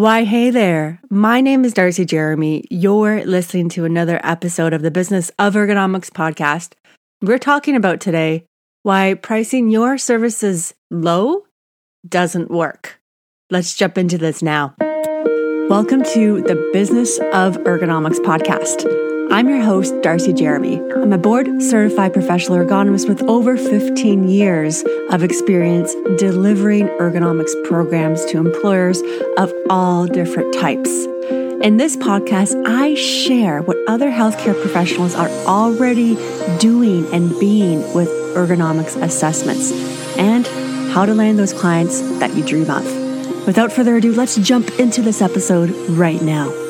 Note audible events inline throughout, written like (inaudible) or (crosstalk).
Why, hey there. My name is Darcy Jeremy. You're listening to another episode of the Business of Ergonomics podcast. We're talking about today why pricing your services low doesn't work. Let's jump into this now. Welcome to the Business of Ergonomics podcast. I'm your host, Darcy Jeremy. I'm a board certified professional ergonomist with over 15 years of experience delivering ergonomics programs to employers of all different types. In this podcast, I share what other healthcare professionals are already doing and being with ergonomics assessments and how to land those clients that you dream of. Without further ado, let's jump into this episode right now.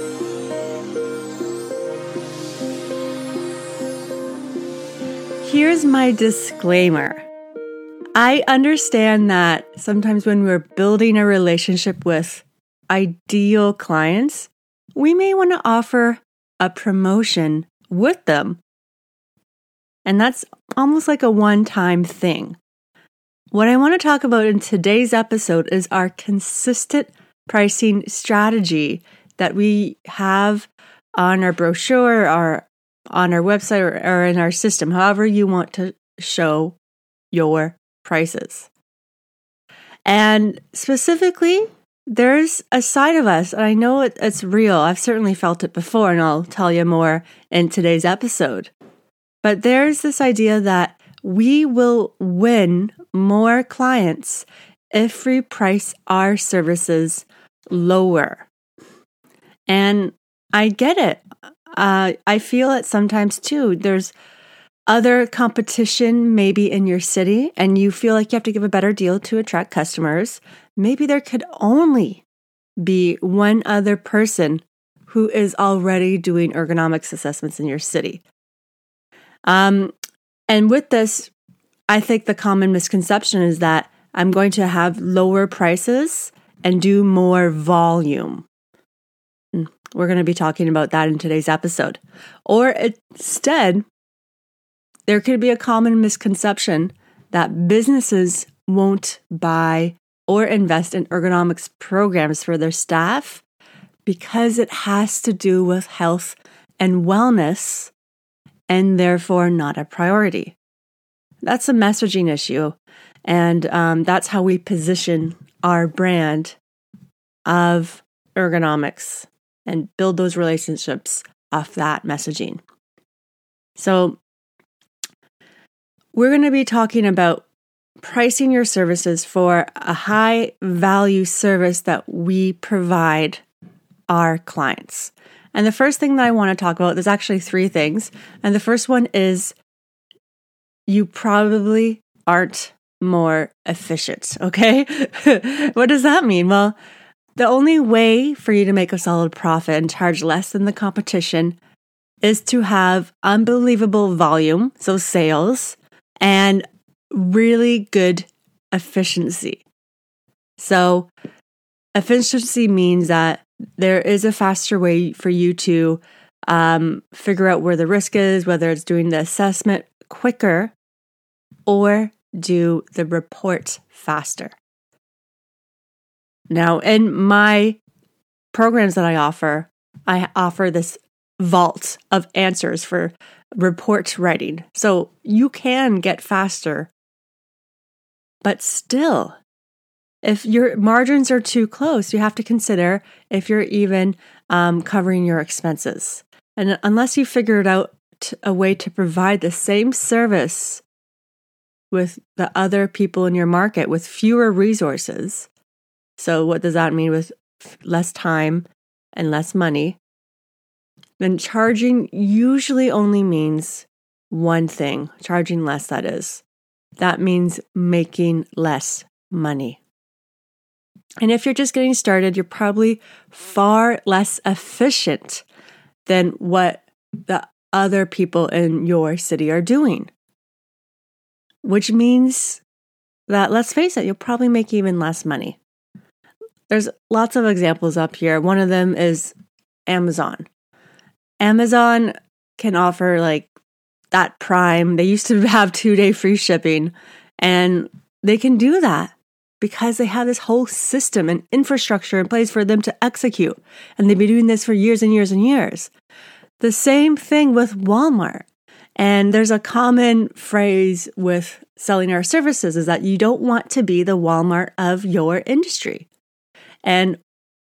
Here's my disclaimer. I understand that sometimes when we're building a relationship with ideal clients, we may want to offer a promotion with them. And that's almost like a one time thing. What I want to talk about in today's episode is our consistent pricing strategy that we have on our brochure, our on our website or, or in our system, however you want to show your prices. And specifically, there's a side of us, and I know it, it's real. I've certainly felt it before, and I'll tell you more in today's episode. But there's this idea that we will win more clients if we price our services lower. And I get it. Uh, I feel it sometimes too. There's other competition maybe in your city, and you feel like you have to give a better deal to attract customers. Maybe there could only be one other person who is already doing ergonomics assessments in your city. Um, and with this, I think the common misconception is that I'm going to have lower prices and do more volume. We're going to be talking about that in today's episode. Or instead, there could be a common misconception that businesses won't buy or invest in ergonomics programs for their staff because it has to do with health and wellness and therefore not a priority. That's a messaging issue. And um, that's how we position our brand of ergonomics and build those relationships off that messaging. So, we're going to be talking about pricing your services for a high value service that we provide our clients. And the first thing that I want to talk about, there's actually three things. And the first one is you probably aren't more efficient. Okay. (laughs) what does that mean? Well, the only way for you to make a solid profit and charge less than the competition is to have unbelievable volume, so sales, and really good efficiency. So, efficiency means that there is a faster way for you to um, figure out where the risk is, whether it's doing the assessment quicker or do the report faster. Now, in my programs that I offer, I offer this vault of answers for report writing. So you can get faster. But still, if your margins are too close, you have to consider if you're even um, covering your expenses. And unless you figured out a way to provide the same service with the other people in your market with fewer resources, so, what does that mean with less time and less money? Then charging usually only means one thing charging less, that is. That means making less money. And if you're just getting started, you're probably far less efficient than what the other people in your city are doing. Which means that, let's face it, you'll probably make even less money. There's lots of examples up here. One of them is Amazon. Amazon can offer like that Prime. They used to (laughs) have two day free shipping, and they can do that. because they have this whole system and infrastructure in place for them to execute. And they've been doing this for years and years and years. The same thing with Walmart. And there's a common phrase with selling our services is that you don't want to be the Walmart of your industry. And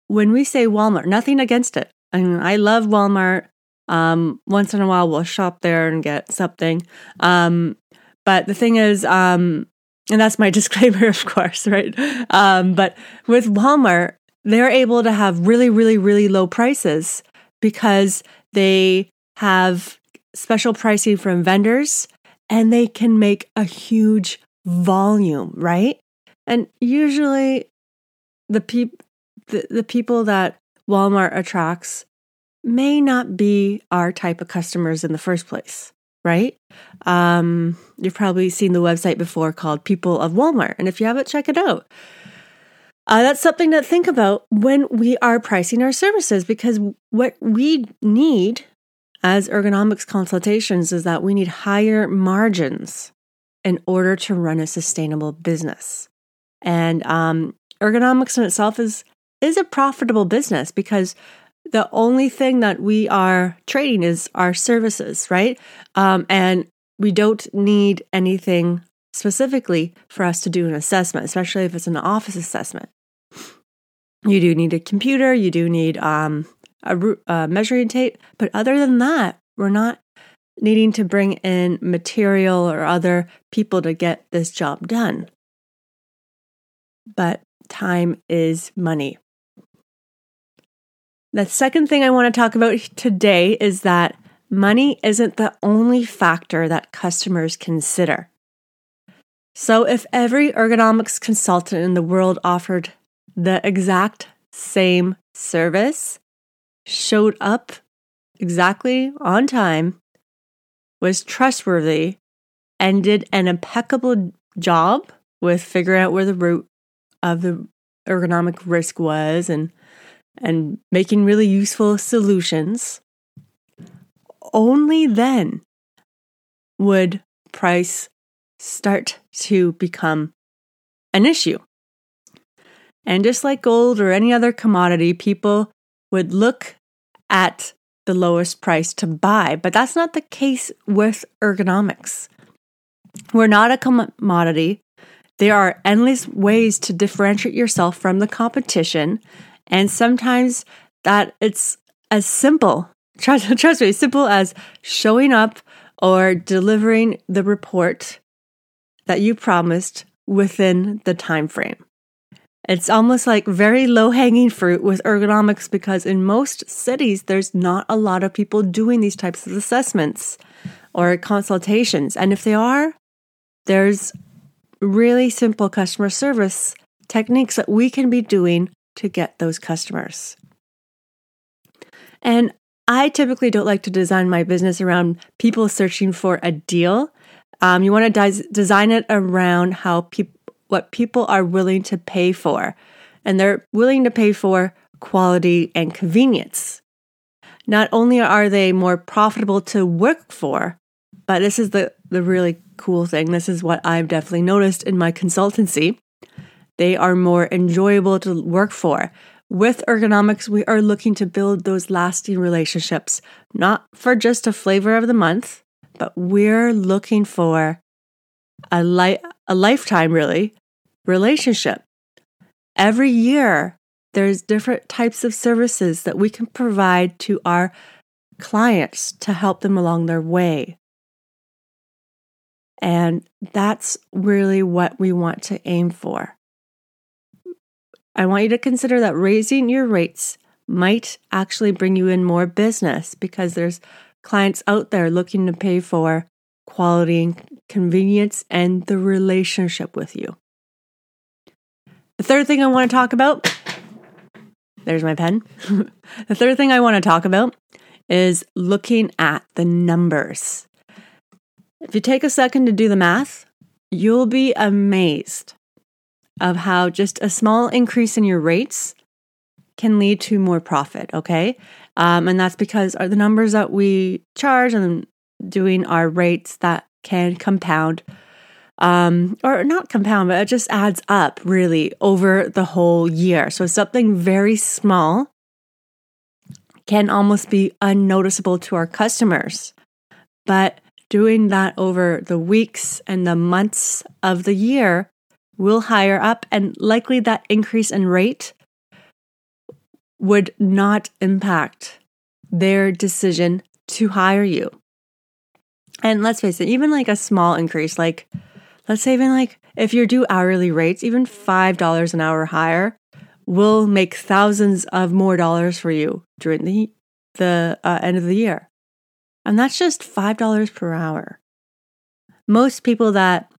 when we say Walmart, nothing against it. I mean, I love Walmart. Um, once in a while, we'll shop there and get something. Um, but the thing is, um, and that's my (laughs) disclaimer, of course, right? Um, but with Walmart, they're able to have really, really, really low prices because they have special pricing from vendors and they can make a huge volume, right? And usually the people the, the people that Walmart attracts may not be our type of customers in the first place, right? Um, you've probably seen the website before called People of Walmart. And if you haven't, check it out. Uh, that's something to think about when we are pricing our services because what we need as ergonomics consultations is that we need higher margins in order to run a sustainable business. And um, ergonomics in itself is is a profitable business because the only thing that we are trading is our services, right? Um, and we don't need anything specifically for us to do an assessment, especially if it's an office assessment. You do need a computer, you do need um, a, a measuring tape, but other than that, we're not needing to bring in material or other people to get this job done. But time is money. The second thing I want to talk about today is that money isn't the only factor that customers consider. So, if every ergonomics consultant in the world offered the exact same service, showed up exactly on time, was trustworthy, and did an impeccable job with figuring out where the root of the ergonomic risk was and and making really useful solutions, only then would price start to become an issue. And just like gold or any other commodity, people would look at the lowest price to buy. But that's not the case with ergonomics. We're not a commodity. There are endless ways to differentiate yourself from the competition and sometimes that it's as simple, (laughs) trust, trust me, simple as showing up or delivering the report that you promised within the time frame. It's almost like very low hanging fruit with ergonomics because in most cities, there's not a lot of people doing these types of assessments or consultations. And if they are, there's really simple customer service techniques that we can be doing to get those customers. And I typically don't like to design my business around people searching for a deal. Um, you want to des- design it around how people what people are willing to pay for, and they're willing to pay for quality and convenience. Not only are they more profitable to work for, but this is the the really cool thing. This is what I've definitely noticed in my consultancy. They are more enjoyable to work for. With ergonomics, we are looking to build those lasting relationships, not for just a flavor of the month, but we're looking for a, li- a lifetime, really, relationship. Every year, there's different types of services that we can provide to our clients to help them along their way. And that's really what we want to aim for. I want you to consider that raising your rates might actually bring you in more business because there's clients out there looking to pay for quality and convenience and the relationship with you. The third thing I want to talk about there's my pen. (laughs) the third thing I want to talk about is looking at the numbers. If you take a second to do the math, you'll be amazed of how just a small increase in your rates can lead to more profit, okay? Um, and that's because the numbers that we charge and doing our rates that can compound um, or not compound, but it just adds up really over the whole year. So something very small can almost be unnoticeable to our customers. But doing that over the weeks and the months of the year will hire up, and likely that increase in rate would not impact their decision to hire you. And let's face it, even like a small increase, like let's say even like if you do hourly rates, even $5 an hour higher will make thousands of more dollars for you during the the uh, end of the year. And that's just $5 per hour. Most people that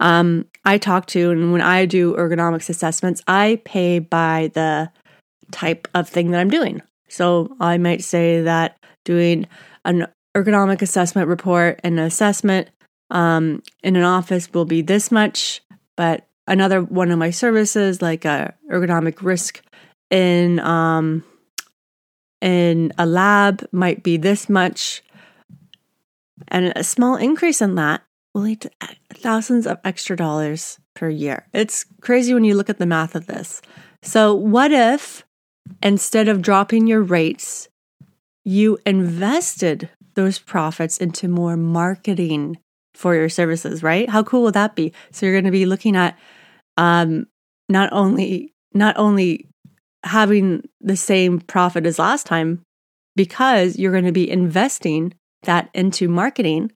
um, I talk to, and when I do ergonomics assessments, I pay by the type of thing that I'm doing. So I might say that doing an ergonomic assessment report and an assessment um, in an office will be this much, but another one of my services, like a ergonomic risk in um, in a lab, might be this much, and a small increase in that will lead to thousands of extra dollars per year. It's crazy when you look at the math of this. So, what if instead of dropping your rates, you invested those profits into more marketing for your services, right? How cool would that be? So you're going to be looking at um, not only not only having the same profit as last time because you're going to be investing that into marketing.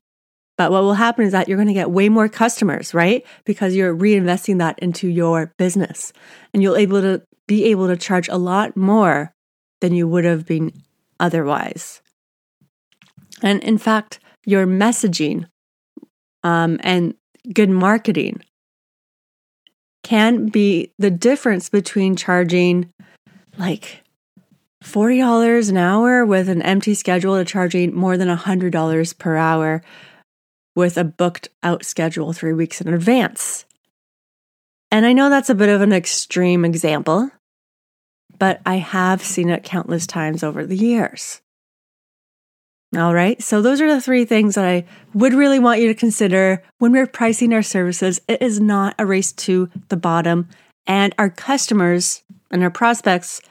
But what will happen is that you're going to get way more customers, right? Because you're reinvesting that into your business and you'll able to be able to charge a lot more than you would have been otherwise. And in fact, your messaging um, and good marketing can be the difference between charging like $40 an hour with an empty schedule to charging more than $100 per hour with a booked out schedule three weeks in advance. And I know that's a bit of an extreme example, but I have seen it countless times over the years. All right. So, those are the three things that I would really want you to consider when we're pricing our services. It is not a race to the bottom, and our customers and our prospects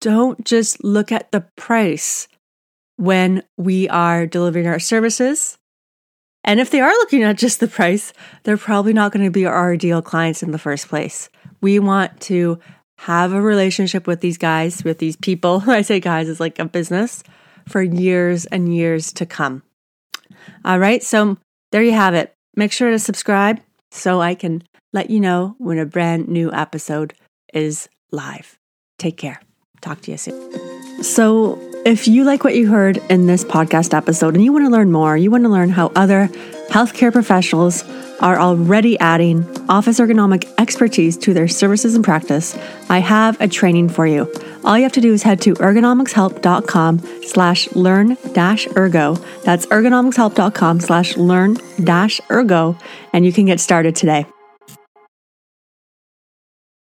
don't just look at the price when we are delivering our services. And if they are looking at just the price, they're probably not going to be our ideal clients in the first place. We want to have a relationship with these guys, with these people. (laughs) I say guys is like a business for years and years to come. All right, so there you have it. Make sure to subscribe so I can let you know when a brand new episode is live. Take care. Talk to you soon. So, if you like what you heard in this podcast episode and you want to learn more, you want to learn how other healthcare professionals are already adding office ergonomic expertise to their services and practice, I have a training for you. All you have to do is head to ergonomicshelp.com slash learn dash ergo. That's ergonomicshelp.com slash learn dash ergo, and you can get started today.